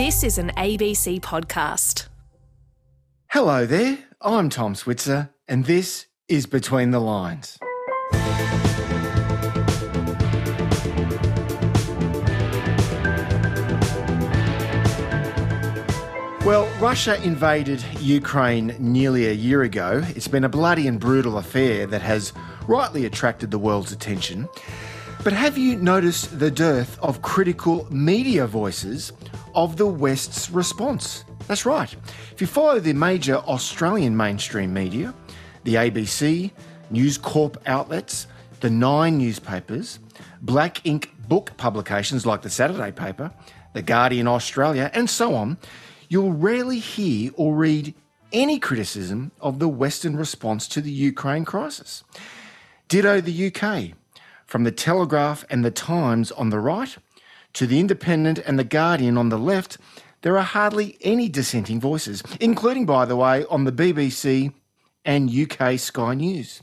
This is an ABC podcast. Hello there, I'm Tom Switzer, and this is Between the Lines. Well, Russia invaded Ukraine nearly a year ago. It's been a bloody and brutal affair that has rightly attracted the world's attention. But have you noticed the dearth of critical media voices of the West's response? That's right. If you follow the major Australian mainstream media, the ABC, News Corp outlets, the Nine newspapers, Black Inc. book publications like the Saturday paper, the Guardian Australia, and so on, you'll rarely hear or read any criticism of the Western response to the Ukraine crisis. Ditto the UK, from the Telegraph and the Times on the right to the Independent and the Guardian on the left, there are hardly any dissenting voices, including, by the way, on the BBC and UK Sky News.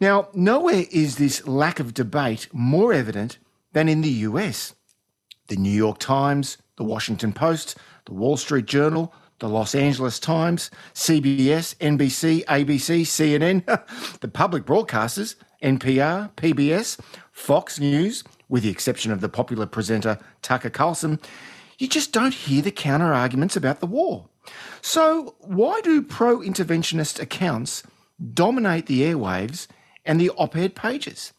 Now, nowhere is this lack of debate more evident than in the US. The New York Times, the Washington Post, the Wall Street Journal, the Los Angeles Times, CBS, NBC, ABC, CNN, the public broadcasters, NPR, PBS, Fox News, with the exception of the popular presenter Tucker Carlson, you just don't hear the counter arguments about the war. So, why do pro interventionist accounts dominate the airwaves and the op ed pages?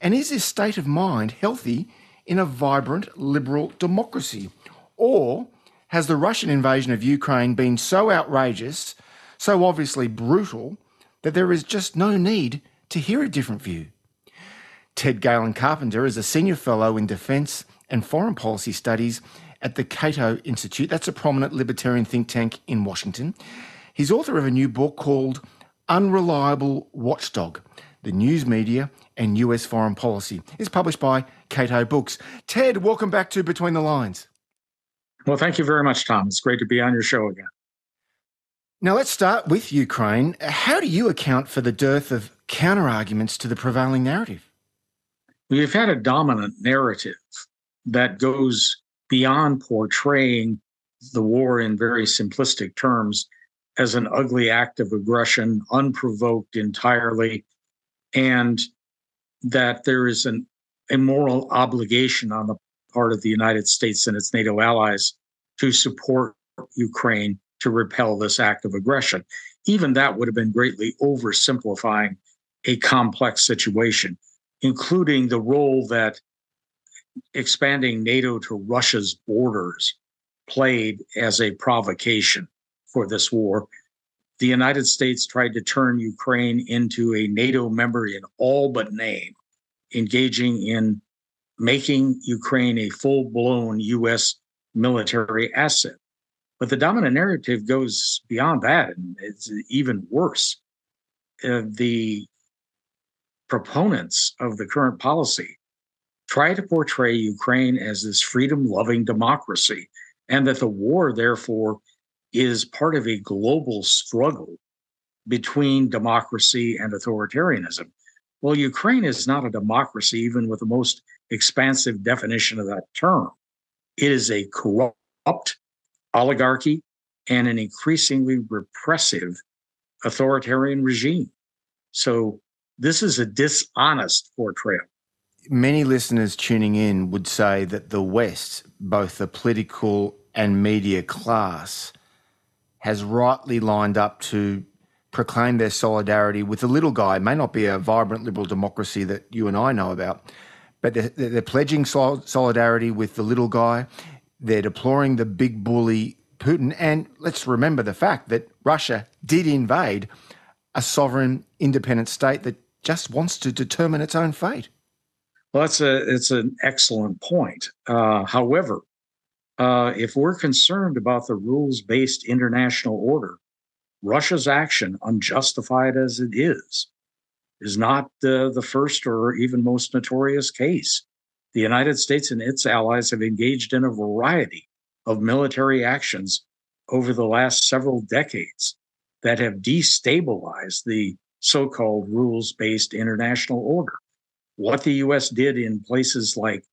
And is this state of mind healthy in a vibrant liberal democracy? Or has the Russian invasion of Ukraine been so outrageous, so obviously brutal, that there is just no need to hear a different view? Ted Galen Carpenter is a senior fellow in defence and foreign policy studies at the Cato Institute. That's a prominent libertarian think tank in Washington. He's author of a new book called Unreliable Watchdog The News Media and US Foreign Policy. It's published by Cato Books. Ted, welcome back to Between the Lines. Well, thank you very much, Tom. It's great to be on your show again. Now, let's start with Ukraine. How do you account for the dearth of counter arguments to the prevailing narrative? We've had a dominant narrative that goes beyond portraying the war in very simplistic terms as an ugly act of aggression, unprovoked entirely, and that there is an immoral obligation on the part of the United States and its NATO allies to support Ukraine to repel this act of aggression. Even that would have been greatly oversimplifying a complex situation, including the role that expanding NATO to Russia's borders played as a provocation for this war. The United States tried to turn Ukraine into a NATO member in all but name, engaging in making Ukraine a full blown US military asset. But the dominant narrative goes beyond that, and it's even worse. Uh, the proponents of the current policy try to portray Ukraine as this freedom loving democracy, and that the war, therefore, is part of a global struggle between democracy and authoritarianism. Well, Ukraine is not a democracy, even with the most expansive definition of that term. It is a corrupt oligarchy and an increasingly repressive authoritarian regime. So, this is a dishonest portrayal. Many listeners tuning in would say that the West, both the political and media class, has rightly lined up to proclaim their solidarity with the little guy. It may not be a vibrant liberal democracy that you and I know about, but they're, they're pledging solidarity with the little guy. They're deploring the big bully Putin. And let's remember the fact that Russia did invade a sovereign, independent state that just wants to determine its own fate. Well, that's a it's an excellent point. Uh, however, uh, if we're concerned about the rules based international order, Russia's action, unjustified as it is, is not the, the first or even most notorious case. The United States and its allies have engaged in a variety of military actions over the last several decades that have destabilized the so called rules based international order. What the US did in places like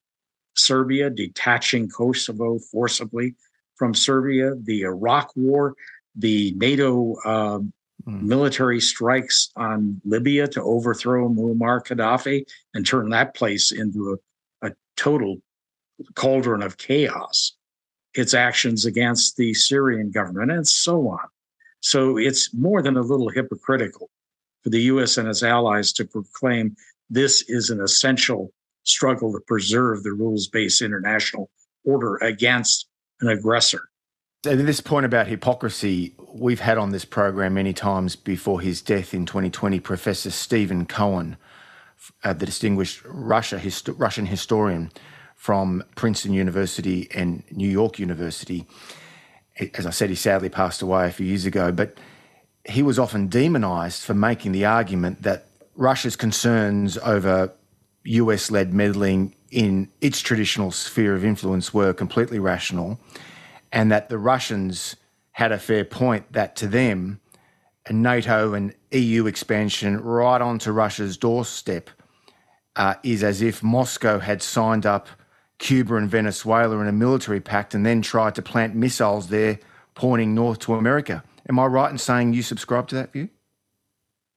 Serbia, detaching Kosovo forcibly from Serbia, the Iraq War, the NATO uh, mm. military strikes on Libya to overthrow Muammar Gaddafi and turn that place into a, a total cauldron of chaos. Its actions against the Syrian government, and so on. So it's more than a little hypocritical for the US and its allies to proclaim this is an essential struggle to preserve the rules based international order against an aggressor. And this point about hypocrisy, we've had on this program many times before his death in 2020. Professor Stephen Cohen, uh, the distinguished Russia, Russian historian from Princeton University and New York University, as I said, he sadly passed away a few years ago, but he was often demonized for making the argument that Russia's concerns over US led meddling in its traditional sphere of influence were completely rational, and that the Russians had a fair point that to them, NATO and EU expansion right onto Russia's doorstep uh, is as if Moscow had signed up Cuba and Venezuela in a military pact and then tried to plant missiles there pointing north to America. Am I right in saying you subscribe to that view?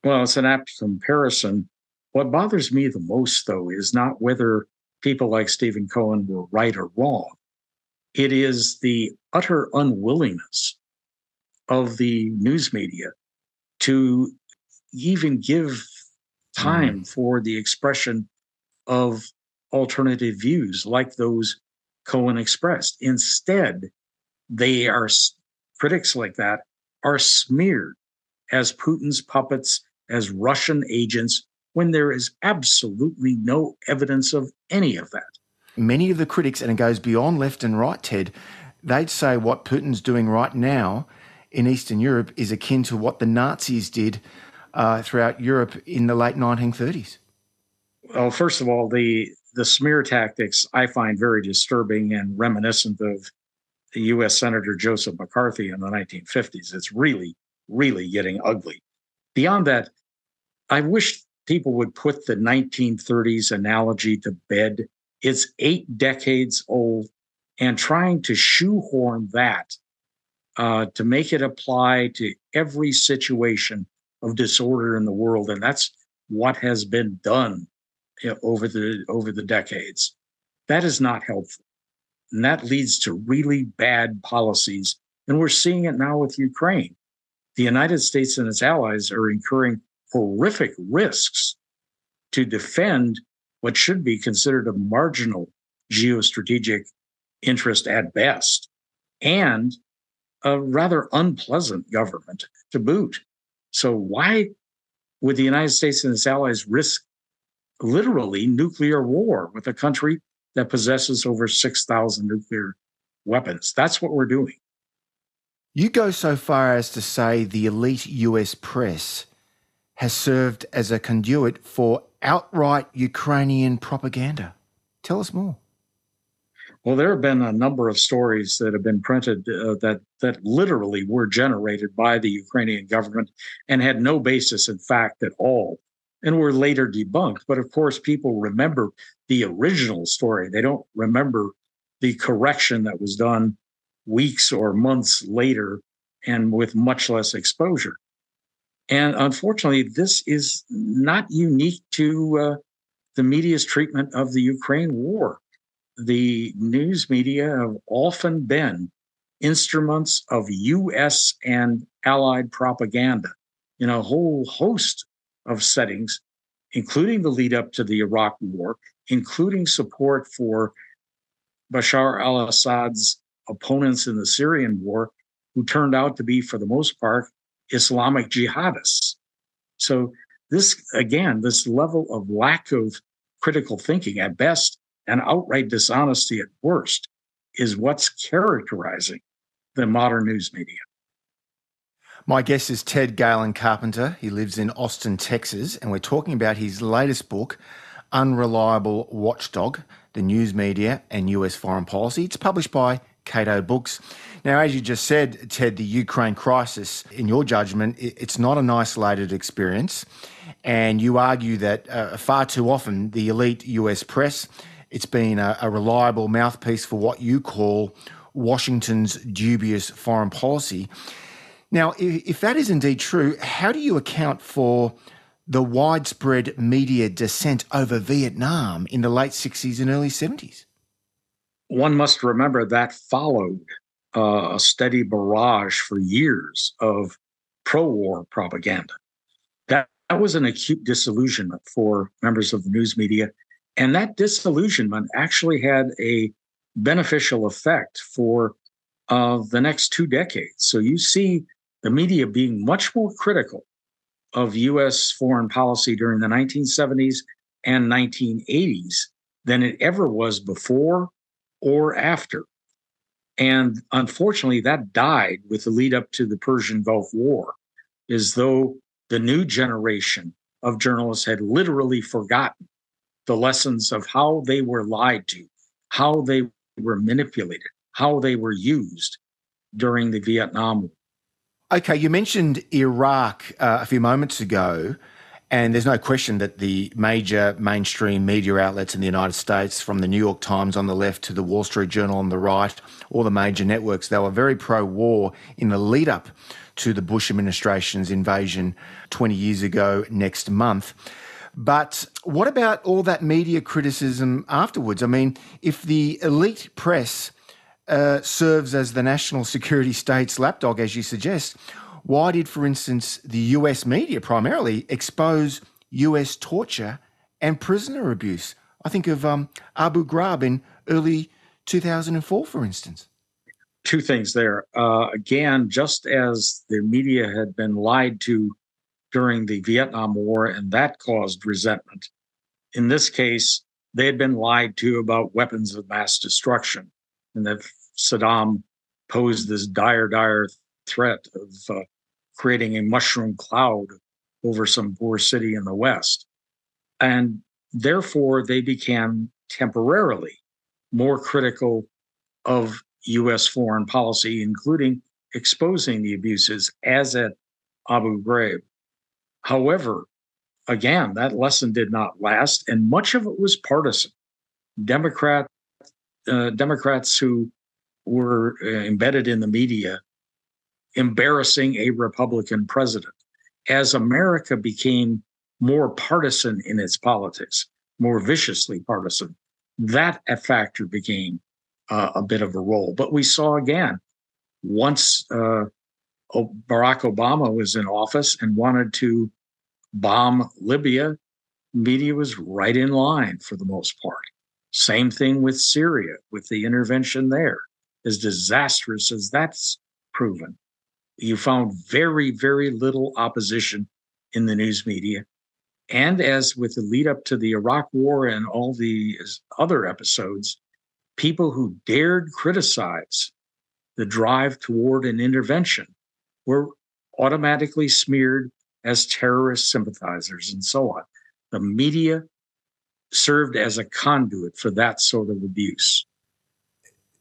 Well, it's an apt comparison. What bothers me the most, though, is not whether people like Stephen Cohen were right or wrong. It is the utter unwillingness of the news media to even give time mm. for the expression of alternative views like those Cohen expressed. Instead, they are critics like that are smeared as Putin's puppets, as Russian agents, when there is absolutely no evidence of any of that. Many of the critics, and it goes beyond left and right, Ted, they'd say what Putin's doing right now in Eastern Europe is akin to what the Nazis did uh, throughout Europe in the late 1930s. Well, first of all, the the smear tactics I find very disturbing and reminiscent of U.S. Senator Joseph McCarthy in the 1950s. It's really, really getting ugly. Beyond that, I wish people would put the 1930s analogy to bed. It's eight decades old, and trying to shoehorn that uh, to make it apply to every situation of disorder in the world, and that's what has been done over the over the decades. That is not helpful. And that leads to really bad policies. And we're seeing it now with Ukraine. The United States and its allies are incurring horrific risks to defend what should be considered a marginal geostrategic interest at best and a rather unpleasant government to boot. So, why would the United States and its allies risk literally nuclear war with a country that possesses over 6,000 nuclear weapons. That's what we're doing. You go so far as to say the elite US press has served as a conduit for outright Ukrainian propaganda. Tell us more. Well, there have been a number of stories that have been printed uh, that that literally were generated by the Ukrainian government and had no basis in fact at all and were later debunked. But of course, people remember the original story. They don't remember the correction that was done weeks or months later and with much less exposure. And unfortunately, this is not unique to uh, the media's treatment of the Ukraine war. The news media have often been instruments of US and allied propaganda in a whole host of settings, including the lead up to the Iraq War, including support for Bashar al Assad's opponents in the Syrian war, who turned out to be, for the most part, Islamic jihadists. So, this again, this level of lack of critical thinking at best and outright dishonesty at worst is what's characterizing the modern news media. My guest is Ted Galen Carpenter. He lives in Austin, Texas, and we're talking about his latest book, Unreliable Watchdog The News Media and US Foreign Policy. It's published by Cato Books. Now, as you just said, Ted, the Ukraine crisis, in your judgment, it's not an isolated experience. And you argue that uh, far too often the elite US press, it's been a, a reliable mouthpiece for what you call Washington's dubious foreign policy. Now, if, that is indeed true, how do you account for the widespread media dissent over Vietnam in the late 60s and early 70s? One must remember that followed uh, a steady barrage for years of pro war propaganda. That, that was an acute disillusionment for members of the news media. And that disillusionment actually had a beneficial effect for uh, the next two decades. So you see the media being much more critical of US foreign policy during the 1970s and 1980s than it ever was before or after. And unfortunately, that died with the lead up to the Persian Gulf War, as though the new generation of journalists had literally forgotten the lessons of how they were lied to, how they were manipulated, how they were used during the Vietnam War. Okay, you mentioned Iraq uh, a few moments ago, and there's no question that the major mainstream media outlets in the United States, from the New York Times on the left to the Wall Street Journal on the right, all the major networks, they were very pro war in the lead up to the Bush administration's invasion 20 years ago next month. But what about all that media criticism afterwards? I mean, if the elite press uh, serves as the national security state's lapdog, as you suggest, why did, for instance, the US media primarily expose US torture and prisoner abuse? I think of um, Abu Ghraib in early 2004, for instance. Two things there. Uh, again, just as the media had been lied to during the Vietnam War, and that caused resentment. In this case, they had been lied to about weapons of mass destruction and that Saddam posed this dire, dire threat of uh, creating a mushroom cloud over some poor city in the West. And therefore, they became temporarily more critical of US foreign policy, including exposing the abuses as at Abu Ghraib. However, again, that lesson did not last, and much of it was partisan. Democrat, uh, Democrats who were uh, embedded in the media embarrassing a Republican president. As America became more partisan in its politics, more viciously partisan, that factor became uh, a bit of a role. But we saw again, once uh, Barack Obama was in office and wanted to bomb Libya, media was right in line for the most part. Same thing with Syria, with the intervention there as disastrous as that's proven, you found very, very little opposition in the news media. And as with the lead up to the Iraq War and all the other episodes, people who dared criticize the drive toward an intervention were automatically smeared as terrorist sympathizers and so on. The media served as a conduit for that sort of abuse.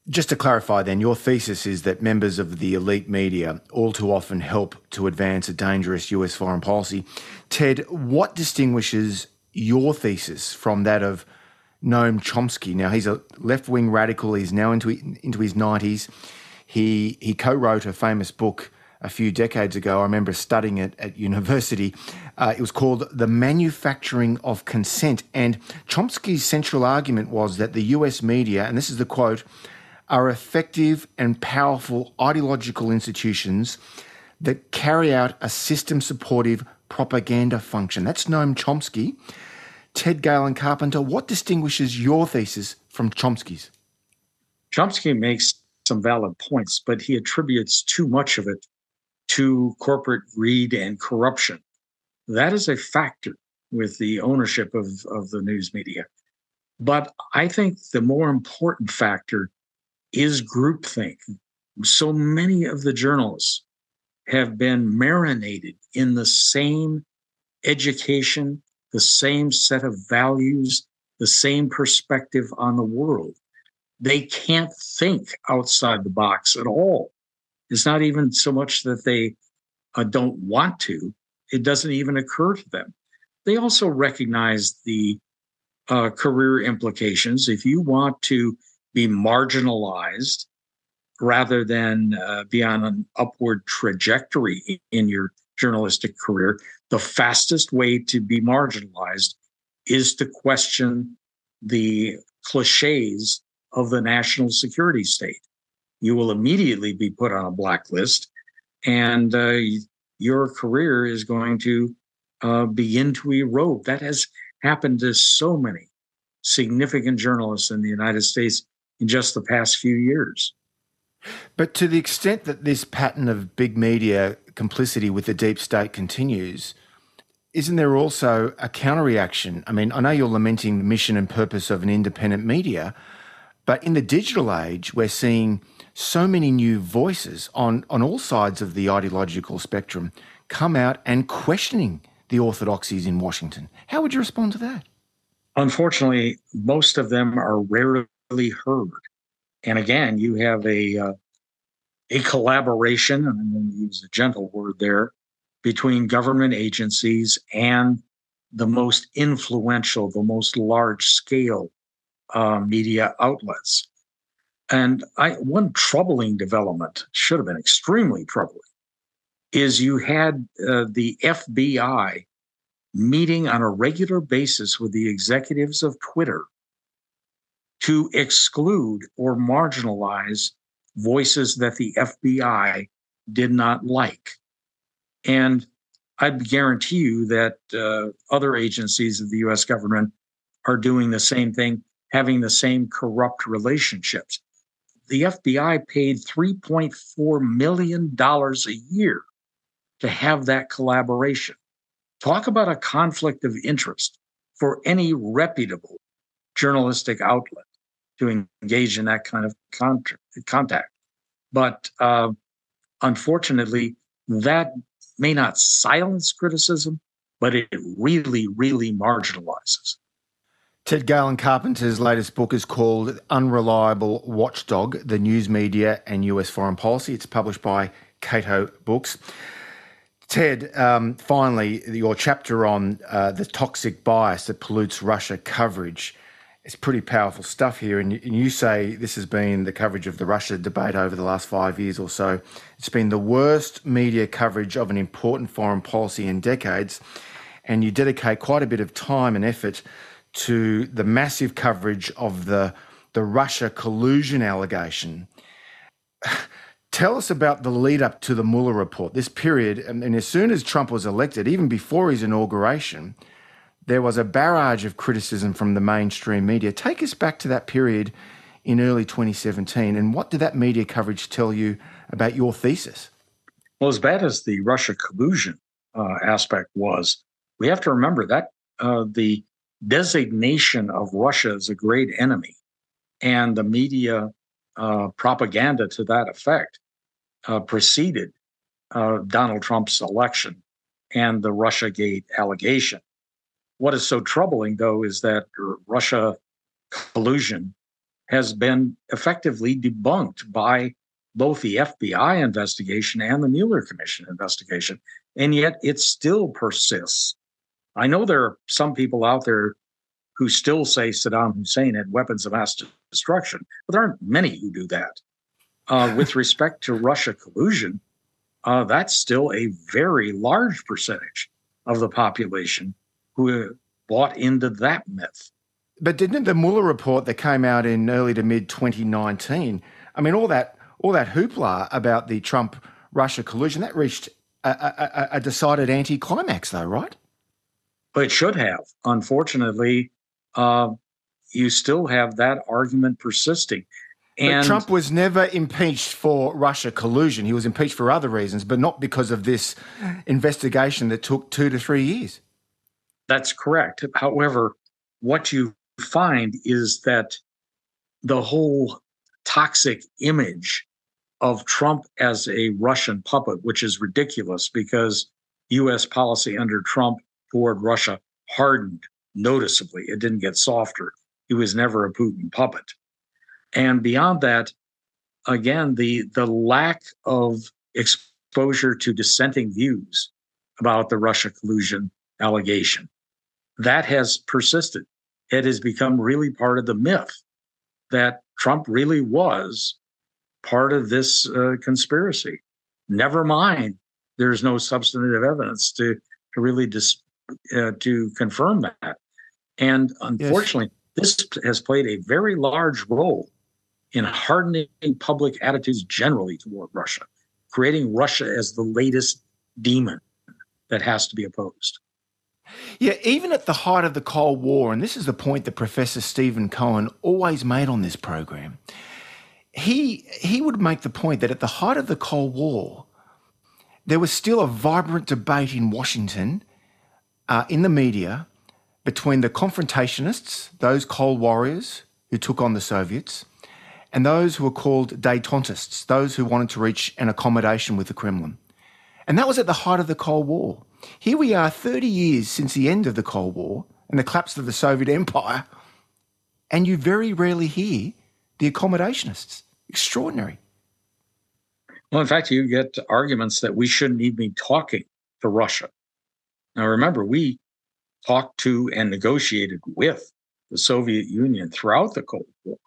Just to clarify, then, your thesis is that members of the elite media all too often help to advance a dangerous US foreign policy. Ted, what distinguishes your thesis from that of Noam Chomsky? Now, he's a left wing radical, he's now into, into his 90s. He, he co wrote a famous book a few decades ago. I remember studying it at university. Uh, it was called The Manufacturing of Consent. And Chomsky's central argument was that the US media, and this is the quote, are effective and powerful ideological institutions that carry out a system supportive propaganda function. That's Noam Chomsky. Ted Galen Carpenter, what distinguishes your thesis from Chomsky's? Chomsky makes some valid points, but he attributes too much of it to corporate greed and corruption. That is a factor with the ownership of, of the news media. But I think the more important factor is groupthink. So many of the journalists have been marinated in the same education, the same set of values, the same perspective on the world. They can't think outside the box at all. It's not even so much that they uh, don't want to, it doesn't even occur to them. They also recognize the uh, career implications. If you want to be marginalized rather than uh, be on an upward trajectory in your journalistic career, the fastest way to be marginalized is to question the cliches of the national security state. You will immediately be put on a blacklist, and uh, your career is going to uh, begin to erode. That has happened to so many significant journalists in the United States in just the past few years. But to the extent that this pattern of big media complicity with the deep state continues, isn't there also a counter reaction? I mean, I know you're lamenting the mission and purpose of an independent media, but in the digital age, we're seeing so many new voices on, on all sides of the ideological spectrum come out and questioning the orthodoxies in Washington. How would you respond to that? Unfortunately, most of them are rarely heard. And again, you have a uh, a collaboration, and I'm going to use a gentle word there, between government agencies and the most influential, the most large scale uh, media outlets. And I, one troubling development should have been extremely troubling is you had uh, the FBI meeting on a regular basis with the executives of Twitter to exclude or marginalize voices that the FBI did not like. And I'd guarantee you that uh, other agencies of the US government are doing the same thing, having the same corrupt relationships. The FBI paid $3.4 million a year to have that collaboration. Talk about a conflict of interest for any reputable journalistic outlet to engage in that kind of contact. But uh, unfortunately, that may not silence criticism, but it really, really marginalizes. Ted Galen Carpenter's latest book is called Unreliable Watchdog The News Media and US Foreign Policy. It's published by Cato Books. Ted, um, finally, your chapter on uh, the toxic bias that pollutes Russia coverage it's pretty powerful stuff here. And, and you say this has been the coverage of the Russia debate over the last five years or so. It's been the worst media coverage of an important foreign policy in decades. And you dedicate quite a bit of time and effort to the massive coverage of the, the Russia collusion allegation. Tell us about the lead up to the Mueller report, this period. And, and as soon as Trump was elected, even before his inauguration, there was a barrage of criticism from the mainstream media. Take us back to that period in early 2017, and what did that media coverage tell you about your thesis? Well, as bad as the Russia collusion uh, aspect was, we have to remember that uh, the designation of Russia as a great enemy and the media uh, propaganda to that effect uh, preceded uh, Donald Trump's election and the Russiagate allegation. What is so troubling, though, is that Russia collusion has been effectively debunked by both the FBI investigation and the Mueller Commission investigation. And yet it still persists. I know there are some people out there who still say Saddam Hussein had weapons of mass destruction, but there aren't many who do that. Uh, with respect to Russia collusion, uh, that's still a very large percentage of the population who bought into that myth. But didn't the Mueller report that came out in early to mid 2019? I mean, all that all that hoopla about the Trump Russia collusion that reached a, a, a decided anti-climax, though, right? But it should have. Unfortunately, uh, you still have that argument persisting. And but Trump was never impeached for Russia collusion. He was impeached for other reasons, but not because of this investigation that took two to three years. That's correct. However, what you find is that the whole toxic image of Trump as a Russian puppet, which is ridiculous because US policy under Trump toward Russia hardened noticeably. It didn't get softer. He was never a Putin puppet. And beyond that, again, the, the lack of exposure to dissenting views about the Russia collusion allegation that has persisted. It has become really part of the myth that Trump really was part of this uh, conspiracy. Never mind, there's no substantive evidence to, to really dis, uh, to confirm that. And unfortunately, yes. this has played a very large role in hardening public attitudes generally toward Russia, creating Russia as the latest demon that has to be opposed. Yeah, even at the height of the Cold War, and this is the point that Professor Stephen Cohen always made on this program, he he would make the point that at the height of the Cold War, there was still a vibrant debate in Washington, uh, in the media, between the confrontationists, those Cold Warriors who took on the Soviets, and those who were called detentists, those who wanted to reach an accommodation with the Kremlin. And that was at the height of the Cold War. Here we are 30 years since the end of the Cold War and the collapse of the Soviet Empire, and you very rarely hear the accommodationists. Extraordinary. Well, in fact, you get arguments that we shouldn't even be talking to Russia. Now, remember, we talked to and negotiated with the Soviet Union throughout the Cold War.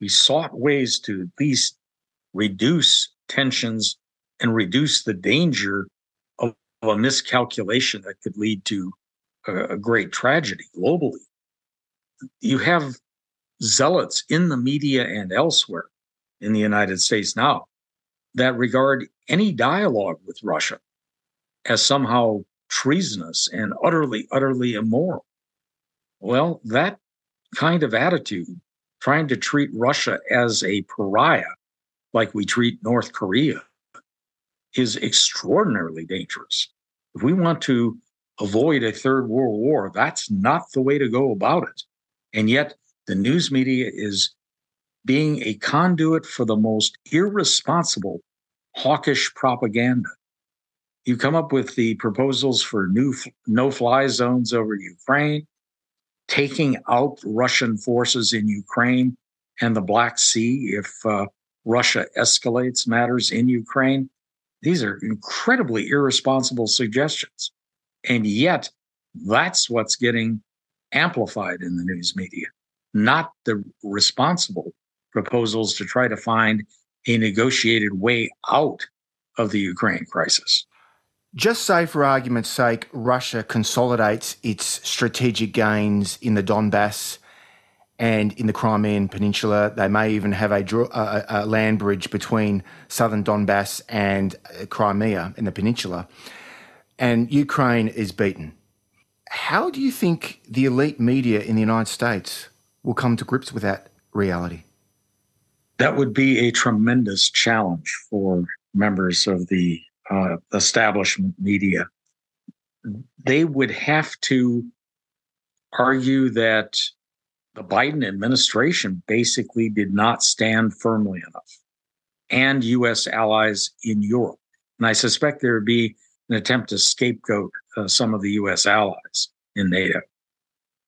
We sought ways to at least reduce tensions and reduce the danger a miscalculation that could lead to a, a great tragedy globally. You have zealots in the media and elsewhere in the United States now that regard any dialogue with Russia as somehow treasonous and utterly, utterly immoral. Well, that kind of attitude, trying to treat Russia as a pariah, like we treat North Korea, is extraordinarily dangerous. If we want to avoid a third world war, that's not the way to go about it. And yet, the news media is being a conduit for the most irresponsible, hawkish propaganda. You come up with the proposals for new no fly zones over Ukraine, taking out Russian forces in Ukraine and the Black Sea if uh, Russia escalates matters in Ukraine. These are incredibly irresponsible suggestions. And yet, that's what's getting amplified in the news media, not the responsible proposals to try to find a negotiated way out of the Ukraine crisis. Just say, for argument's sake, Russia consolidates its strategic gains in the Donbass and in the Crimean Peninsula. They may even have a, a, a land bridge between southern Donbass and uh, Crimea in the peninsula. And Ukraine is beaten. How do you think the elite media in the United States will come to grips with that reality? That would be a tremendous challenge for members of the uh, establishment media. They would have to argue that the Biden administration basically did not stand firmly enough, and U.S. allies in Europe. And I suspect there would be an attempt to scapegoat uh, some of the U.S. allies in NATO.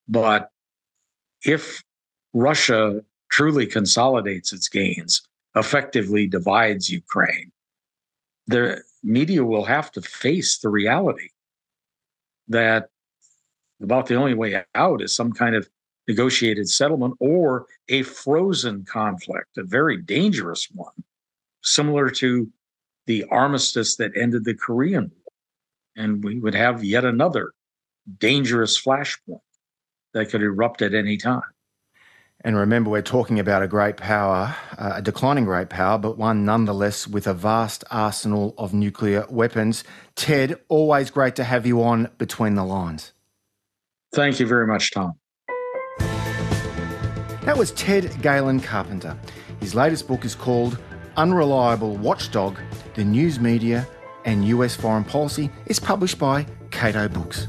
But if Russia truly consolidates its gains, effectively divides Ukraine, the media will have to face the reality that about the only way out is some kind of negotiated settlement or a frozen conflict, a very dangerous one, similar to the armistice that ended the Korean War. And we would have yet another dangerous flashpoint that could erupt at any time. And remember, we're talking about a great power, uh, a declining great power, but one nonetheless with a vast arsenal of nuclear weapons. Ted, always great to have you on Between the Lines. Thank you very much, Tom. That was Ted Galen Carpenter. His latest book is called Unreliable Watchdog The News Media and US Foreign Policy. It's published by Cato Books.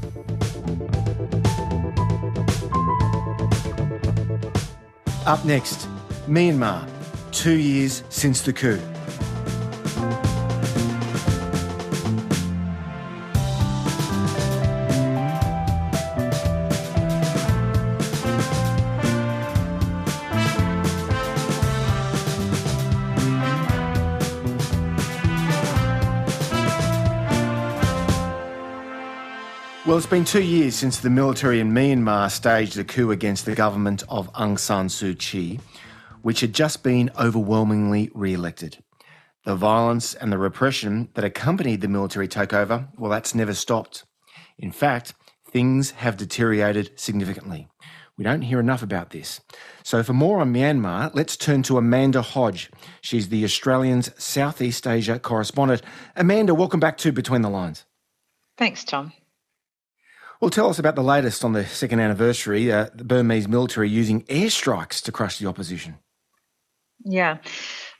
Up next, Myanmar, two years since the coup. Well, it's been two years since the military in Myanmar staged a coup against the government of Aung San Suu Kyi. which had just been overwhelmingly re elected. The violence and the repression that accompanied the military takeover, well, that's never stopped. In fact, things have deteriorated significantly. We don't hear enough about this. So, for more on Myanmar, let's turn to Amanda Hodge. She's the Australian's Southeast Asia correspondent. Amanda, welcome back to Between the Lines. Thanks, Tom. Well, tell us about the latest on the second anniversary uh, the Burmese military using airstrikes to crush the opposition. Yeah.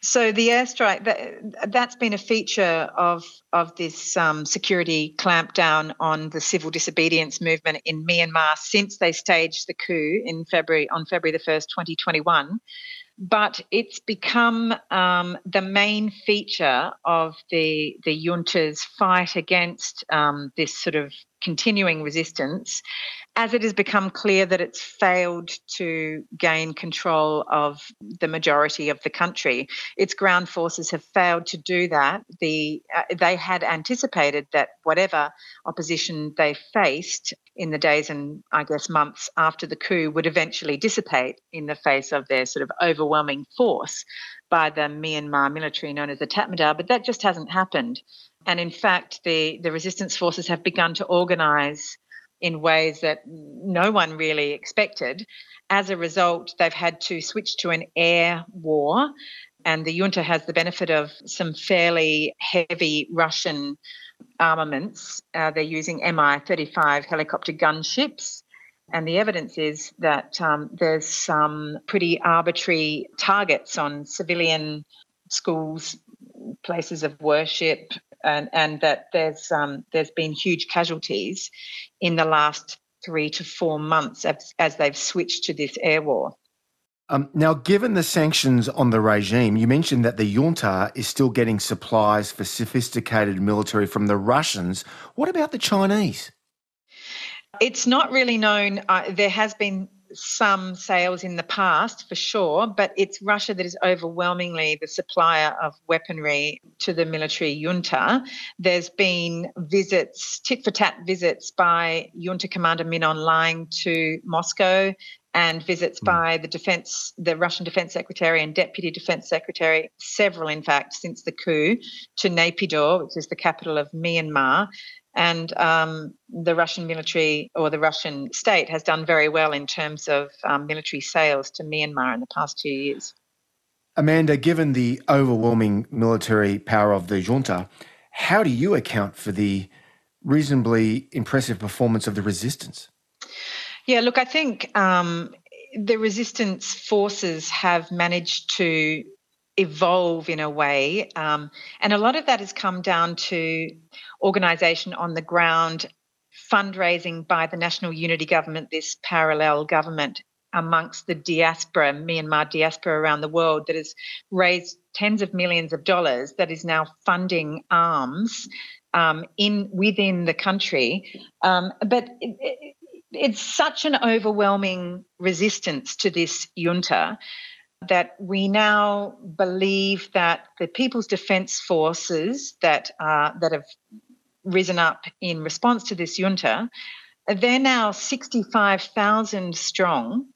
So the airstrike that that's been a feature of of this um, security clampdown on the civil disobedience movement in Myanmar since they staged the coup in February on February the first, 2021 but it's become um, the main feature of the the junta's fight against um, this sort of continuing resistance as it has become clear that it's failed to gain control of the majority of the country. Its ground forces have failed to do that. The, uh, they had anticipated that whatever opposition they faced in the days and I guess months after the coup would eventually dissipate in the face of their sort of overwhelming force by the Myanmar military known as the Tatmadaw, but that just hasn't happened. And in fact, the, the resistance forces have begun to organise in ways that no one really expected. As a result, they've had to switch to an air war, and the junta has the benefit of some fairly heavy Russian armaments. Uh, they're using Mi 35 helicopter gunships. And the evidence is that um, there's some pretty arbitrary targets on civilian schools, places of worship, and, and that there's um, there's been huge casualties in the last three to four months as, as they've switched to this air war. Um, now, given the sanctions on the regime, you mentioned that the junta is still getting supplies for sophisticated military from the Russians. What about the Chinese? It's not really known. Uh, there has been some sales in the past for sure, but it's Russia that is overwhelmingly the supplier of weaponry to the military junta. There's been visits, tit for tat visits by junta commander Min Aung Hlaing to Moscow and visits mm. by the defense the Russian defense secretary and deputy defense secretary several in fact since the coup to Naypyidaw which is the capital of Myanmar and um, the Russian military or the Russian state has done very well in terms of um, military sales to Myanmar in the past two years. Amanda, given the overwhelming military power of the junta, how do you account for the reasonably impressive performance of the resistance? Yeah, look, I think um, the resistance forces have managed to evolve in a way. Um, and a lot of that has come down to organisation on the ground, fundraising by the National Unity Government, this parallel government amongst the diaspora, Myanmar diaspora around the world, that has raised tens of millions of dollars, that is now funding arms um, in within the country. Um, but it, it, it's such an overwhelming resistance to this junta that we now believe that the People's Defence Forces that uh, that have risen up in response to this junta, they're now 65,000 strong,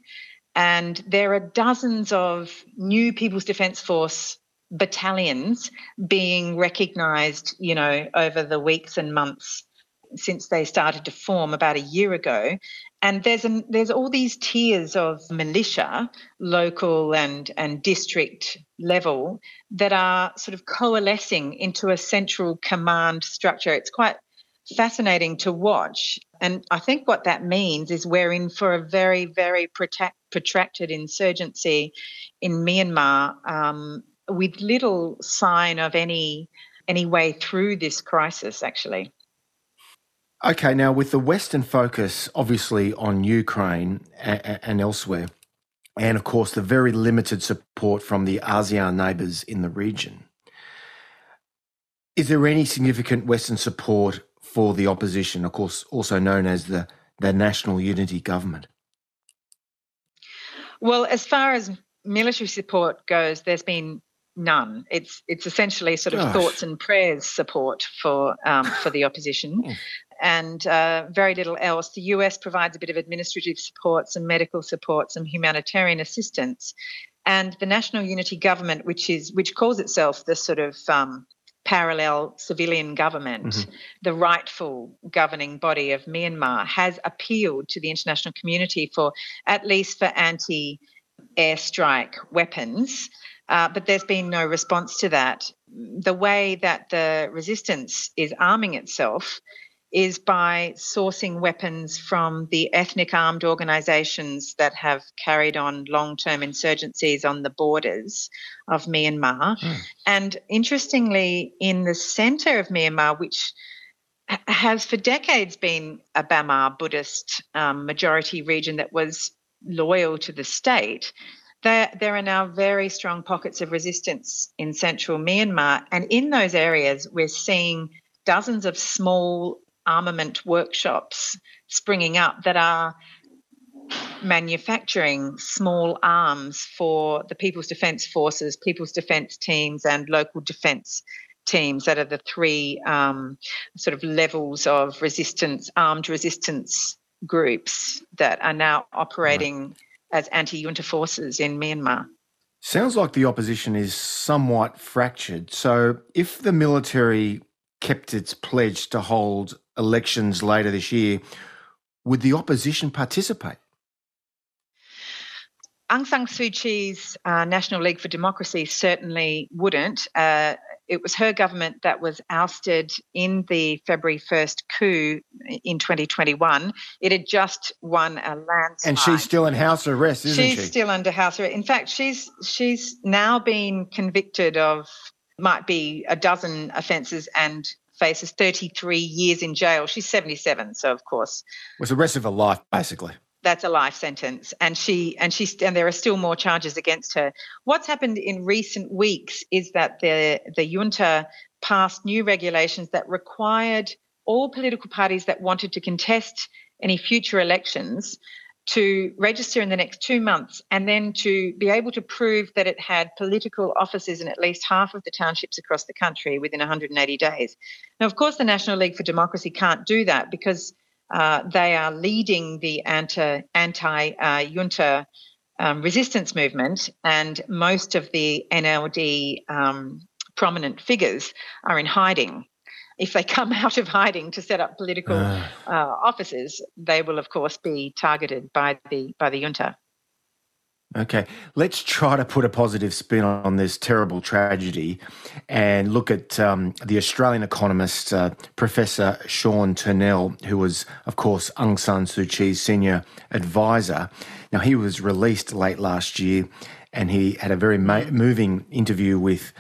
and there are dozens of new People's Defence Force battalions being recognised, you know, over the weeks and months since they started to form about a year ago. And there's an, there's all these tiers of militia, local and and district level, that are sort of coalescing into a central command structure. It's quite fascinating to watch. And I think what that means is we're in for a very, very protracted insurgency in Myanmar um, with little sign of any any way through this crisis, actually. Okay, now with the Western focus obviously on Ukraine and, and elsewhere, and of course the very limited support from the ASEAN neighbours in the region, is there any significant Western support for the opposition, of course, also known as the, the National Unity Government? Well, as far as military support goes, there's been none. It's it's essentially sort of Gosh. thoughts and prayers support for um, for the opposition. And uh, very little else. The US provides a bit of administrative support, some medical support, some humanitarian assistance. and the National Unity Government, which is which calls itself the sort of um, parallel civilian government, mm-hmm. the rightful governing body of Myanmar, has appealed to the international community for at least for anti airstrike weapons. Uh, but there's been no response to that. The way that the resistance is arming itself is by sourcing weapons from the ethnic armed organizations that have carried on long term insurgencies on the borders of Myanmar. Mm. And interestingly, in the center of Myanmar, which has for decades been a Bamar Buddhist um, majority region that was loyal to the state, there, there are now very strong pockets of resistance in central Myanmar. And in those areas, we're seeing dozens of small armament workshops springing up that are manufacturing small arms for the People's Defence Forces, People's Defence teams, and local defence teams that are the three um, sort of levels of resistance, armed resistance groups that are now operating right. as anti junta forces in Myanmar. Sounds like the opposition is somewhat fractured. So, if the military kept its pledge to hold elections later this year, would the opposition participate? Aung San Suu Kyi's uh, National League for Democracy certainly wouldn't. Uh, it was her government that was ousted in the February 1st coup in 2021. It had just won a landslide. And she's still in house arrest, isn't she's she? She's still under house arrest. In fact, she's she's now been convicted of might be a dozen offences and faces 33 years in jail. She's 77, so of course. Was the rest of her life, basically. That's a life sentence, and she and she's and there are still more charges against her. What's happened in recent weeks is that the the junta passed new regulations that required all political parties that wanted to contest any future elections to register in the next two months and then to be able to prove that it had political offices in at least half of the townships across the country within 180 days. Now, of course, the National League for Democracy can't do that because uh, they are leading the anti uh, junta um, resistance movement, and most of the NLD um, prominent figures are in hiding if they come out of hiding to set up political uh. Uh, offices, they will, of course, be targeted by the by the junta. Okay, let's try to put a positive spin on this terrible tragedy and look at um, the Australian economist, uh, Professor Sean Turnell, who was, of course, Aung San Suu Kyi's senior advisor. Now, he was released late last year and he had a very ma- moving interview with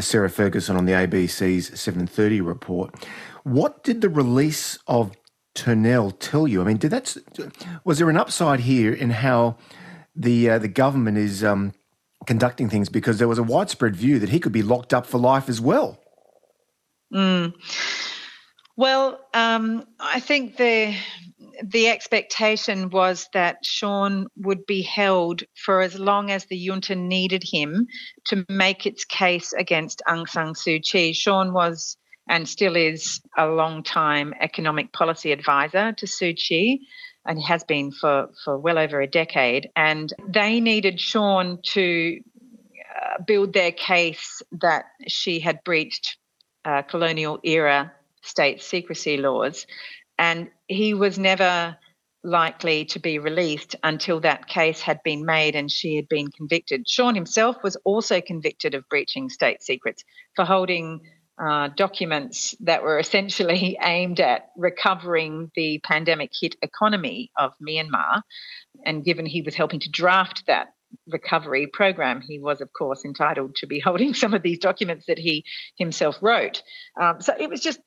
Sarah Ferguson on the ABC's 7:30 report. What did the release of Turnell tell you? I mean, did that was there an upside here in how the uh, the government is um, conducting things? Because there was a widespread view that he could be locked up for life as well. Mm. Well, um, I think the the expectation was that Sean would be held for as long as the junta needed him to make its case against Aung San Suu Kyi. Sean was and still is a long time economic policy advisor to Suu Kyi and has been for, for well over a decade. And they needed Sean to uh, build their case that she had breached uh, colonial era state secrecy laws and he was never likely to be released until that case had been made and she had been convicted. Sean himself was also convicted of breaching state secrets for holding uh, documents that were essentially aimed at recovering the pandemic hit economy of Myanmar. And given he was helping to draft that recovery program, he was, of course, entitled to be holding some of these documents that he himself wrote. Um, so it was just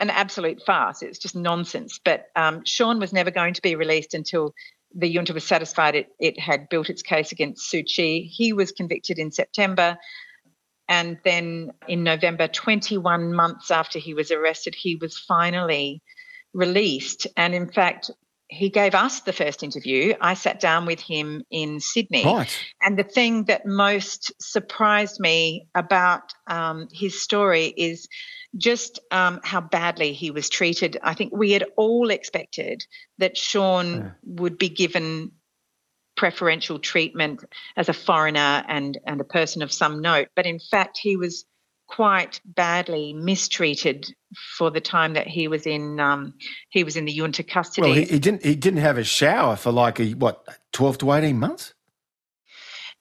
an absolute farce. It's just nonsense. But um, Sean was never going to be released until the junta was satisfied it, it had built its case against Suu Kyi. He was convicted in September. And then in November, 21 months after he was arrested, he was finally released. And in fact, he gave us the first interview. I sat down with him in Sydney. Right. And the thing that most surprised me about um, his story is just um, how badly he was treated. I think we had all expected that Sean yeah. would be given preferential treatment as a foreigner and, and a person of some note. But in fact, he was quite badly mistreated for the time that he was in um, he was in the junta custody. Well, he, he, didn't he didn't have a shower for like a what twelve to eighteen months.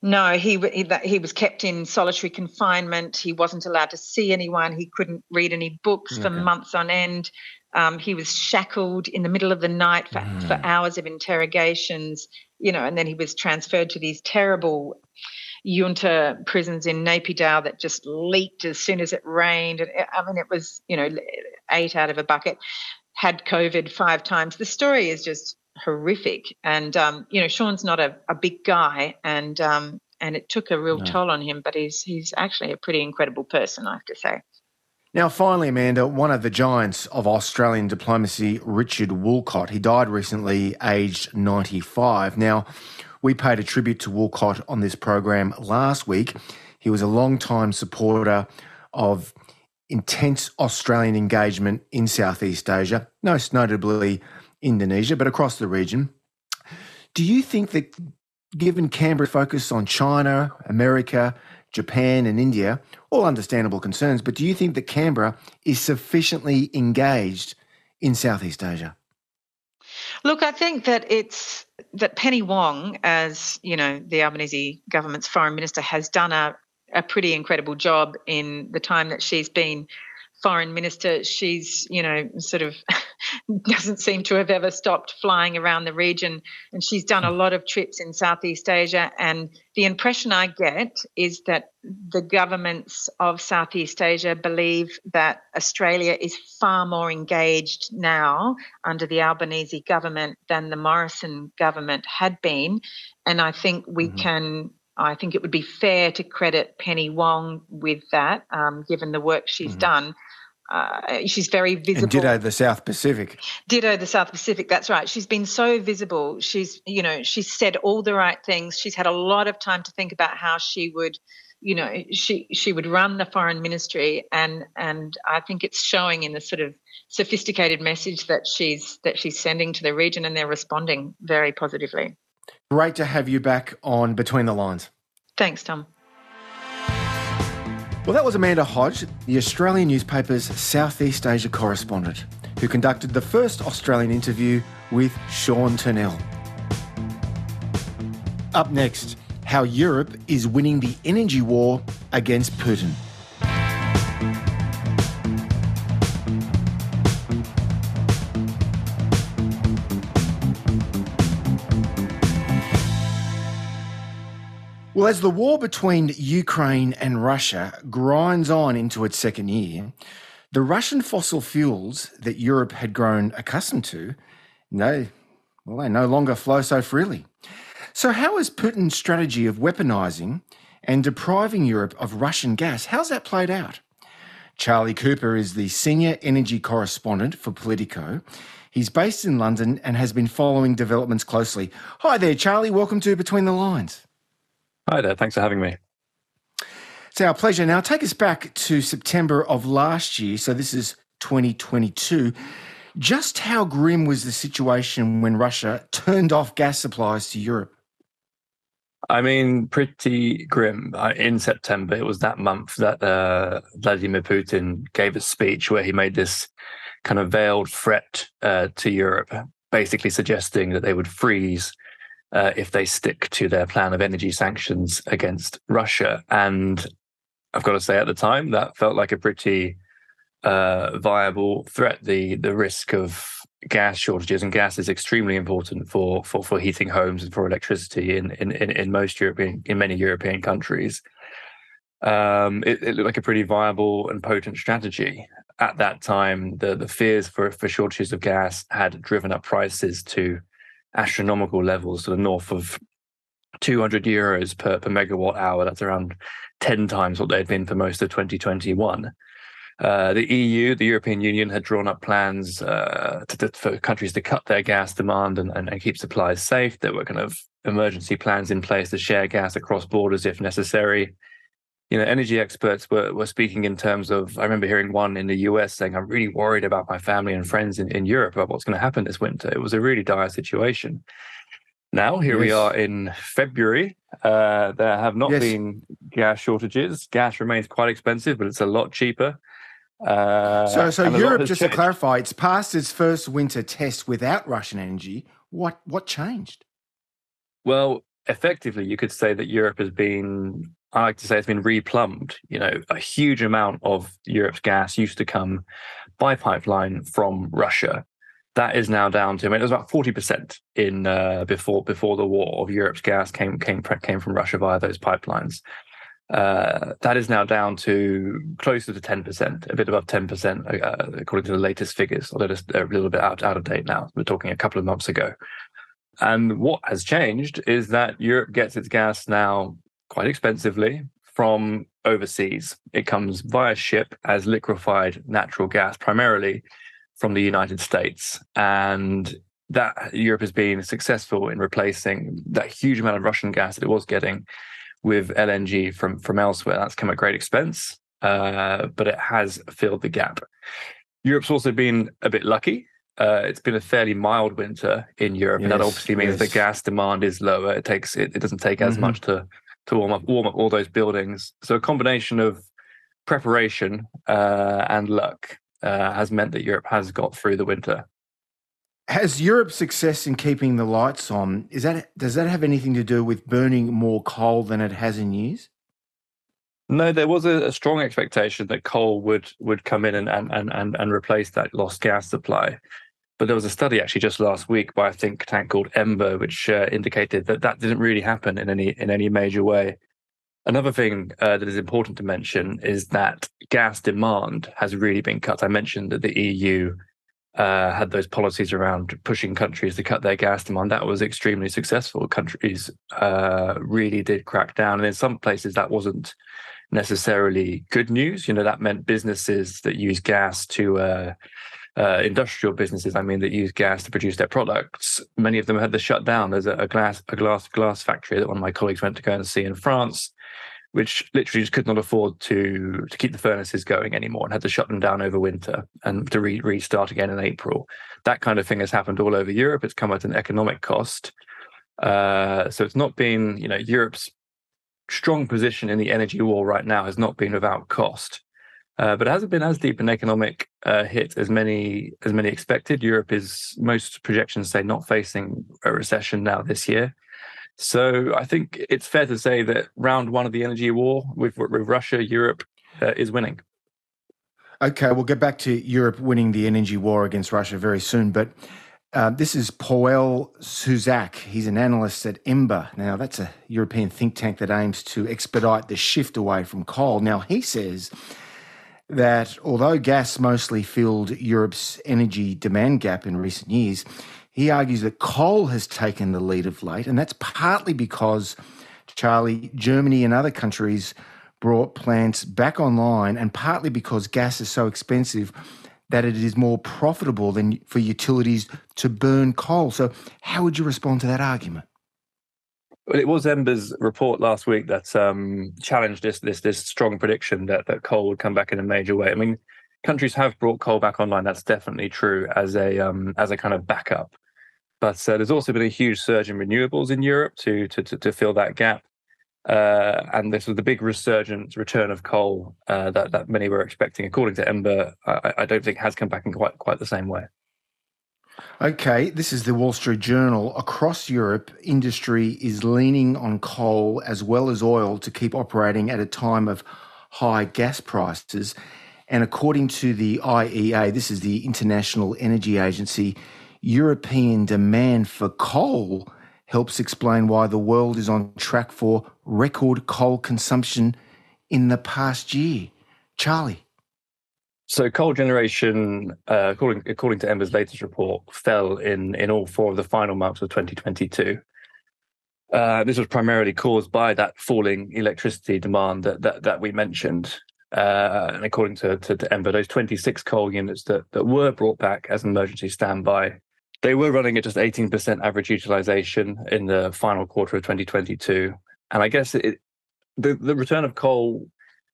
No, he, he he was kept in solitary confinement. He wasn't allowed to see anyone. He couldn't read any books okay. for months on end. Um, he was shackled in the middle of the night for, mm. for hours of interrogations, you know, and then he was transferred to these terrible junta prisons in Naypyidaw that just leaked as soon as it rained. And I mean, it was, you know, eight out of a bucket, had COVID five times. The story is just horrific. And, um, you know, Sean's not a, a big guy and, um, and it took a real no. toll on him, but he's, he's actually a pretty incredible person, I have to say. Now, finally, Amanda, one of the giants of Australian diplomacy, Richard Woolcott, he died recently, aged 95. Now, we paid a tribute to Woolcott on this program last week. He was a long-time supporter of intense Australian engagement in Southeast Asia, most notably Indonesia, but across the region. Do you think that given Canberra's focus on China, America, Japan, and India, all understandable concerns, but do you think that Canberra is sufficiently engaged in Southeast Asia? Look, I think that it's that Penny Wong, as you know, the Albanese government's foreign minister, has done a, a pretty incredible job in the time that she's been foreign minister, she's, you know, sort of doesn't seem to have ever stopped flying around the region. And she's done a hmm. lot of trips in Southeast Asia. And the impression I get is that the governments of Southeast Asia believe that Australia is far more engaged now under the Albanese government than the Morrison government had been. And I think we mm-hmm. can I think it would be fair to credit Penny Wong with that, um, given the work she's mm-hmm. done. Uh, she's very visible. And ditto the South Pacific. Ditto the South Pacific. That's right. She's been so visible. She's, you know, she's said all the right things. She's had a lot of time to think about how she would, you know, she she would run the foreign ministry, and and I think it's showing in the sort of sophisticated message that she's that she's sending to the region, and they're responding very positively. Great to have you back on Between the Lines. Thanks, Tom. Well, that was Amanda Hodge, the Australian newspaper's Southeast Asia correspondent, who conducted the first Australian interview with Sean Turnell. Up next, how Europe is winning the energy war against Putin. Well, as the war between Ukraine and Russia grinds on into its second year, the Russian fossil fuels that Europe had grown accustomed to, no, well, they no longer flow so freely. So, how has Putin's strategy of weaponizing and depriving Europe of Russian gas, how's that played out? Charlie Cooper is the senior energy correspondent for Politico. He's based in London and has been following developments closely. Hi there, Charlie. Welcome to Between the Lines. Hi there. Thanks for having me. It's our pleasure. Now, take us back to September of last year. So, this is 2022. Just how grim was the situation when Russia turned off gas supplies to Europe? I mean, pretty grim. Uh, in September, it was that month that uh, Vladimir Putin gave a speech where he made this kind of veiled threat uh, to Europe, basically suggesting that they would freeze uh, if they stick to their plan of energy sanctions against Russia. And I've got to say, at the time, that felt like a pretty uh, viable threat. The the risk of gas shortages and gas is extremely important for for for heating homes and for electricity in in in, in most European in many European countries. Um, it, it, looked like a pretty viable and potent strategy. At that time, the the fears for for shortages of gas had driven up prices to astronomical levels, sort of north of 200 euros per, per megawatt hour. That's around 10 times what they'd been for most of 2021. Uh, the EU, the European Union, had drawn up plans uh, to, to, for countries to cut their gas demand and, and, and, keep supplies safe. There were kind of emergency plans in place to share gas across borders if necessary you know, energy experts were, were speaking in terms of, I remember hearing one in the US saying, I'm really worried about my family and friends in, in Europe about what's going to happen this winter. It was a really dire situation. now. Here yes. we are in February. Uh, there have not yes. been gas shortages. Gas remains quite expensive, but it's a lot cheaper. Uh, so, so Europe, just changed. to clarify, it's passed its first winter test without Russian energy. What what changed? Well, effectively, you could say that Europe has been. I like to say it's been replumbed. You know, a huge amount of Europe's gas used to come by pipeline from Russia. That is now down to. I mean, it was about forty percent in uh, before before the war of Europe's gas came came came from Russia via those pipelines. Uh, that is now down to closer to 10%, a bit above 10%, uh, according to the latest figures, although it's a little bit out, out of date now. We're talking a couple of months ago. And what has changed is that Europe gets its gas now quite expensively from overseas. It comes via ship as liquefied natural gas, primarily from the United States. And that Europe has been successful in replacing that huge amount of Russian gas that it was getting with LNG from from elsewhere. That's come at great expense, uh, but it has filled the gap. Europe's also been a bit lucky. Uh, it's been a fairly mild winter in Europe, yes, and that obviously means yes. the gas demand is lower. It takes it, it doesn't take as mm-hmm. much to to warm up warm up all those buildings. So a combination of preparation uh, and luck uh, has meant that Europe has got through the winter. Has Europe's success in keeping the lights on is that does that have anything to do with burning more coal than it has in years? No, there was a, a strong expectation that coal would would come in and and and and replace that lost gas supply. But there was a study actually just last week by a think tank called Ember, which uh, indicated that that didn't really happen in any in any major way. Another thing uh, that is important to mention is that gas demand has really been cut. I mentioned that the EU uh, had those policies around pushing countries to cut their gas demand. That was extremely successful. Countries uh, really did crack down, and in some places that wasn't necessarily good news. You know, that meant businesses that use gas to uh, industrial businesses, I mean, that use gas to produce their products. Many of them had to shut down. There's a, a glass a glass glass factory that one of my colleagues went to go and see in France which literally just could not afford to to keep the furnaces going anymore and had to shut them down over winter and to re- restart again in April. That kind of thing has happened all over Europe. It's come at an economic cost. Uh, so it's not been, you know, Europe's strong position in the energy war right now has not been without cost. Uh, but it hasn't been as deep an economic uh, hit as many as many expected. Europe is most projections say not facing a recession now this year. So I think it's fair to say that round one of the energy war with, with Russia, Europe uh, is winning. Okay, we'll get back to Europe winning the energy war against Russia very soon. But uh, this is Paweł Czyżak. He's an analyst at Ember. Now, that's a European think tank that aims to expedite the shift away from coal. Now, he says that although gas mostly filled Europe's energy demand gap in recent years, he argues that coal has taken the lead of late, and that's partly because, Charlie, Germany and other countries brought plants back online, and partly because gas is so expensive that it is more profitable than for utilities to burn coal. So, how would you respond to that argument? Well, it was Ember's report last week that um, challenged this this this strong prediction that that coal would come back in a major way. I mean, countries have brought coal back online. That's definitely true as a um, as a kind of backup. But uh, there's also been a huge surge in renewables in Europe to to to, to fill that gap. Uh, and this was the big resurgent return of coal uh, that that many were expecting. According to Ember, I, I, don't think has come back in quite quite the same way. Okay, this is the Wall Street Journal. Across Europe, industry is leaning on coal as well as oil to keep operating at a time of high gas prices. And according to the IEA, this is the International Energy Agency, European demand for coal helps explain why the world is on track for record coal consumption in the past year. Charlie. So coal generation, uh, according according to Ember's latest report, fell in in all four of the final months of 2022. Uh, this was primarily caused by that falling electricity demand that that, that we mentioned. Uh, and according to, to, to Ember, those 26 coal units that, that were brought back as an emergency standby they were running at just 18% average utilization in the final quarter of 2022. And I guess it, the, the return of coal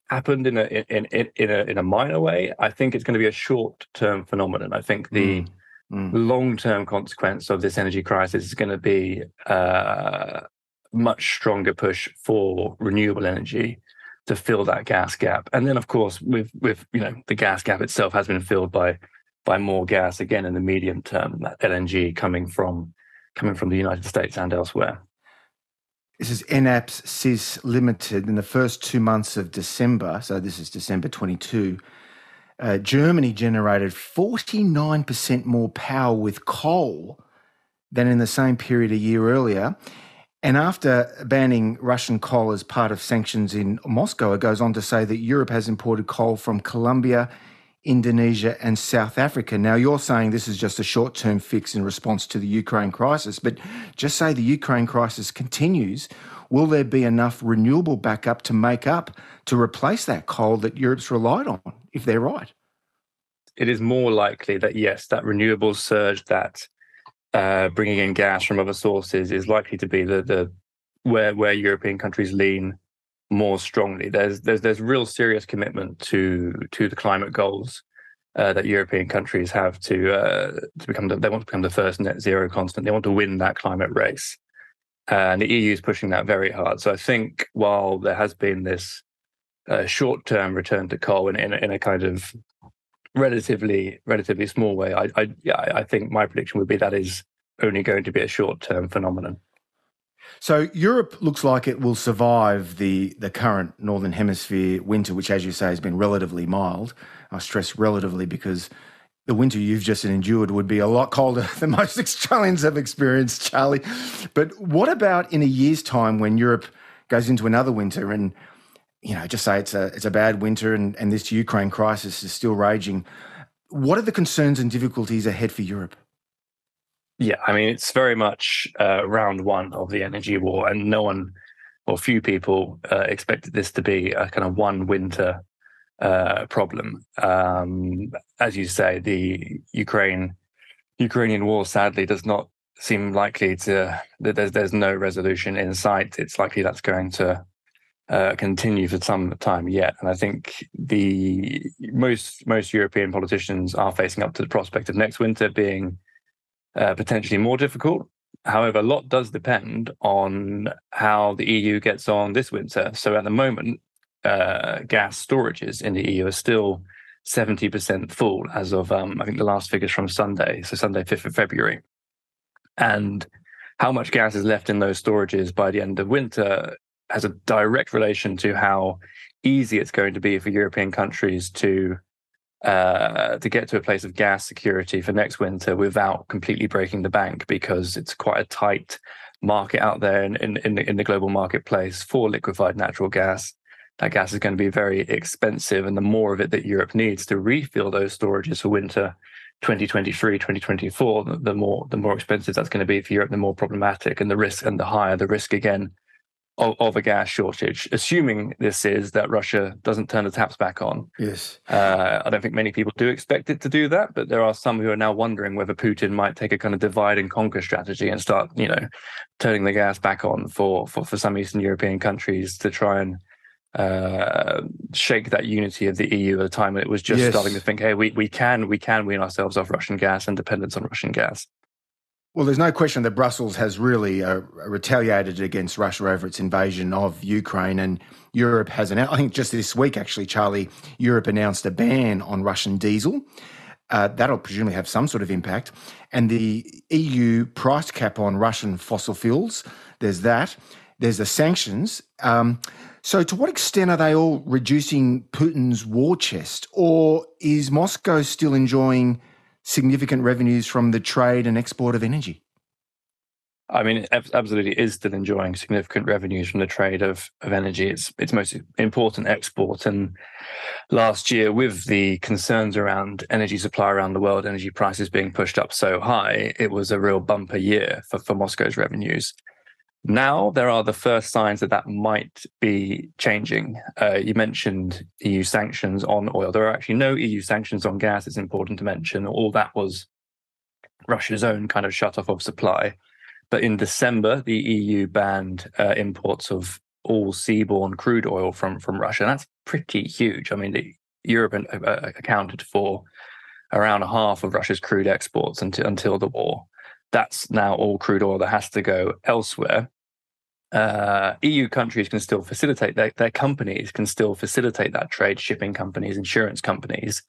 happened in a in, in, in a in a minor way. I think it's going to be a short term phenomenon. I think the mm. mm. long term consequence of this energy crisis is going to be a uh, much stronger push for renewable energy to fill that gas gap. And then, of course, with with you know the gas gap itself has been filled by by more gas again in the medium term, that LNG coming from coming from the United States and elsewhere. This is ENAPS SIS Limited. In the first two months of December, so this is December 22, uh, Germany generated 49% more power with coal than in the same period a year earlier. And after banning Russian coal as part of sanctions in Moscow, it goes on to say that Europe has imported coal from Colombia, Indonesia, and South Africa. Now, you're saying this is just a short term fix in response to the Ukraine crisis, but just say the Ukraine crisis continues. Will there be enough renewable backup to make up to replace that coal that Europe's relied on, if they're right? It is more likely that, yes, that renewable surge that uh, bringing in gas from other sources is likely to be the, the where where European countries lean more strongly. There's there's there's real serious commitment to to the climate goals uh, that European countries have to uh, to become the, they want to become the first net zero continent. They want to win that climate race, uh, and the EU is pushing that very hard. So I think while there has been this uh, short term return to coal in in, in a kind of relatively relatively small way, I I, yeah, I think my prediction would be that is only going to be a short term phenomenon. So Europe looks like it will survive the the current northern hemisphere winter, which, as you say, has been relatively mild. I stress relatively because the winter you've just endured would be a lot colder than most Australians have experienced, Charlie. But what about in a year's time when Europe goes into another winter and you know, just say it's a it's a bad winter and, and this Ukraine crisis is still raging. What are the concerns and difficulties ahead for Europe? Yeah, I mean, it's very much uh, round one of the energy war, and no one or few people uh, expected this to be a kind of one winter uh, problem. Um, as you say, the Ukraine Ukrainian war sadly does not seem likely to. There's there's no resolution in sight. It's likely that's going to uh, continue for some time yet. And I think the most most European politicians are facing up to the prospect of next winter being uh, potentially more difficult. However, a lot does depend on how the EU gets on this winter. So at the moment, uh, gas storages in the EU are still 70% full as of, um, I think, the last figures from Sunday, so Sunday, 5th of February. And how much gas is left in those storages by the end of winter has a direct relation to how easy it's going to be for European countries to uh, to get to a place of gas security for next winter without completely breaking the bank because it's quite a tight market out there in, in, in, the, in the global marketplace for liquefied natural gas. That gas is going to be very expensive, and the more of it that Europe needs to refill those storages for winter 2023, 2024, the, more the more expensive that's going to be for Europe, the more problematic, and the risk and the higher the risk again of, of, a gas shortage, assuming this is that Russia doesn't turn the taps back on. Yes. Uh, I don't think many people do expect it to do that, but there are some who are now wondering whether Putin might take a kind of divide and conquer strategy and start, you know, turning the gas back on for for, for some Eastern European countries to try and uh, shake that unity of the EU at a time when it was just yes. starting to think, hey, we, we can we can wean ourselves off Russian gas and dependence on Russian gas. Well, there's no question that Brussels has really uh, retaliated against Russia over its invasion of Ukraine, and Europe has announced. I think just this week, actually, Charlie, Europe announced a ban on Russian diesel. Uh, that'll presumably have some sort of impact. And the EU price cap on Russian fossil fuels. There's that. There's the sanctions. Um, so, to what extent are they all reducing Putin's war chest, or is Moscow still enjoying? Significant revenues from the trade and export of energy? I mean, absolutely is still enjoying significant revenues from the trade of, of energy. It's its most important export. And last year, with the concerns around energy supply around the world, energy prices being pushed up so high, it was a real bumper year for, for Moscow's revenues. Now there are the first signs that that might be changing. Uh, you mentioned EU sanctions on oil. There are actually no EU sanctions on gas. It's important to mention. All that was Russia's own kind of shut off of supply. But in December, the EU banned uh, imports of all seaborne crude oil from from Russia. And that's pretty huge. I mean, the, Europe uh, uh, accounted for around half of Russia's crude exports until until the war. That's now all crude oil that has to go elsewhere. Uh, EU countries can still facilitate their, their companies can still facilitate that trade, shipping companies, insurance companies,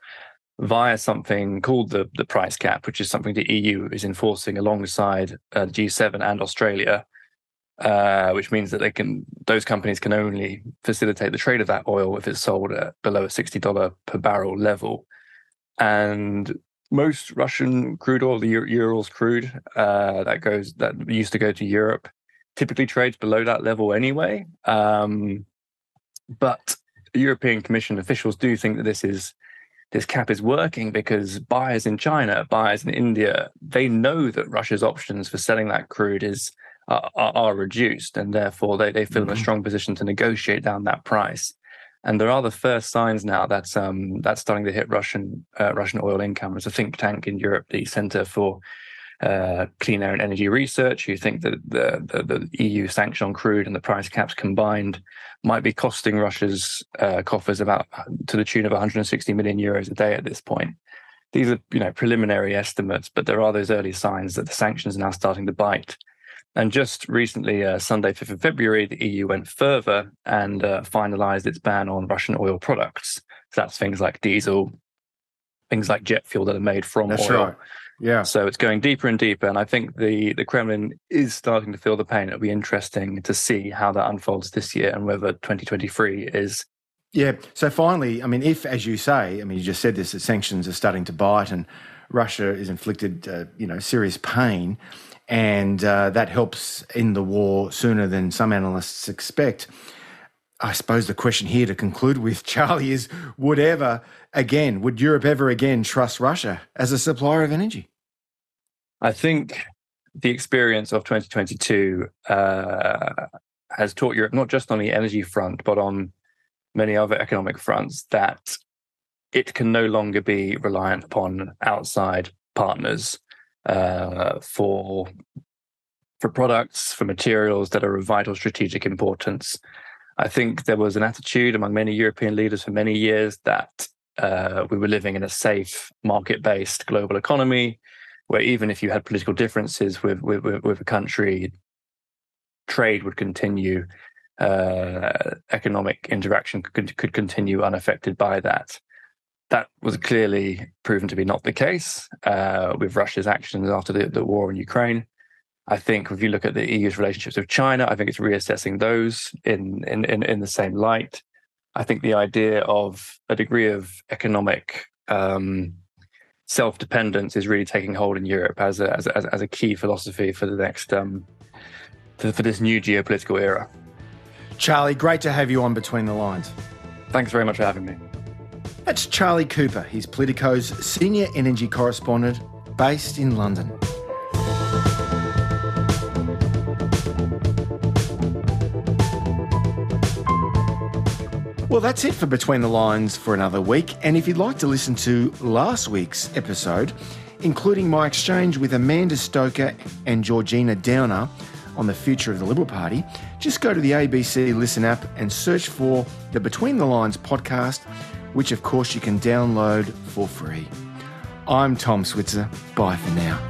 via something called the the price cap, which is something the EU is enforcing alongside uh, G7 and Australia, uh, which means that they can those companies can only facilitate the trade of that oil if it's sold at below a sixty dollar per barrel level, and most Russian crude oil, the Urals crude uh, that goes that used to go to Europe, typically trades below that level anyway. Um, but European Commission officials do think that this is this cap is working because buyers in China, buyers in India, they know that Russia's options for selling that crude is are, are reduced, and therefore they, they feel mm-hmm. in a mm-hmm. strong position to negotiate down that price. And there are the first signs now that um, that's starting to hit Russian uh, Russian oil income. There's a think tank in Europe, the Centre for uh, Clean Air and Energy Research, who think that the, the, the, EU sanction on crude and the price caps combined might be costing Russia's uh, coffers about to the tune of 160 million euros a day at this point. These are, you know, preliminary estimates, but there are those early signs that the sanctions are now starting to bite. And just recently, uh, Sunday, 5th of February, the EU went further and uh, finalized its ban on Russian oil products. So that's things like diesel, things like jet fuel that are made from that's oil. Right. Yeah. So it's going deeper and deeper. And I think the, the Kremlin is starting to feel the pain. It'll be interesting to see how that unfolds this year and whether 2023 is. Yeah. So finally, I mean, if, as you say, I mean, you just said this, that sanctions are starting to bite and Russia is inflicted, uh, you know, serious pain and uh, that helps end the war sooner than some analysts expect. I suppose the question here to conclude with, Charlie, is would ever again, would Europe ever again trust Russia as a supplier of energy? I think the experience of 2022 uh, has taught Europe, not just on the energy front, but on many other economic fronts, that it can no longer be reliant upon outside partners uh, for for products, for materials that are of vital strategic importance. I think there was an attitude among many European leaders for many years that uh, we were living in a safe, market-based global economy, where even if you had political differences with with, with a country, trade would continue, uh, economic interaction could, could continue unaffected by that. That was clearly proven to be not the case uh, with Russia's actions after the, the war in Ukraine. I think if you look at the EU's relationships with China, I think it's reassessing those in, in, in, in the same light. I think the idea of a degree of economic um, self dependence is really taking hold in Europe as a, as a, as a key philosophy for the next um, for, for this new geopolitical era. Charlie, great to have you on Between the Lines. Thanks very much for having me. That's Charlie Cooper. He's Politico's senior energy correspondent based in London. Well, that's it for Between the Lines for another week. And if you'd like to listen to last week's episode, including my exchange with Amanda Stoker and Georgina Downer on the future of the Liberal Party, just go to the ABC Listen app and search for the Between the Lines podcast which of course you can download for free. I'm Tom Switzer. Bye for now.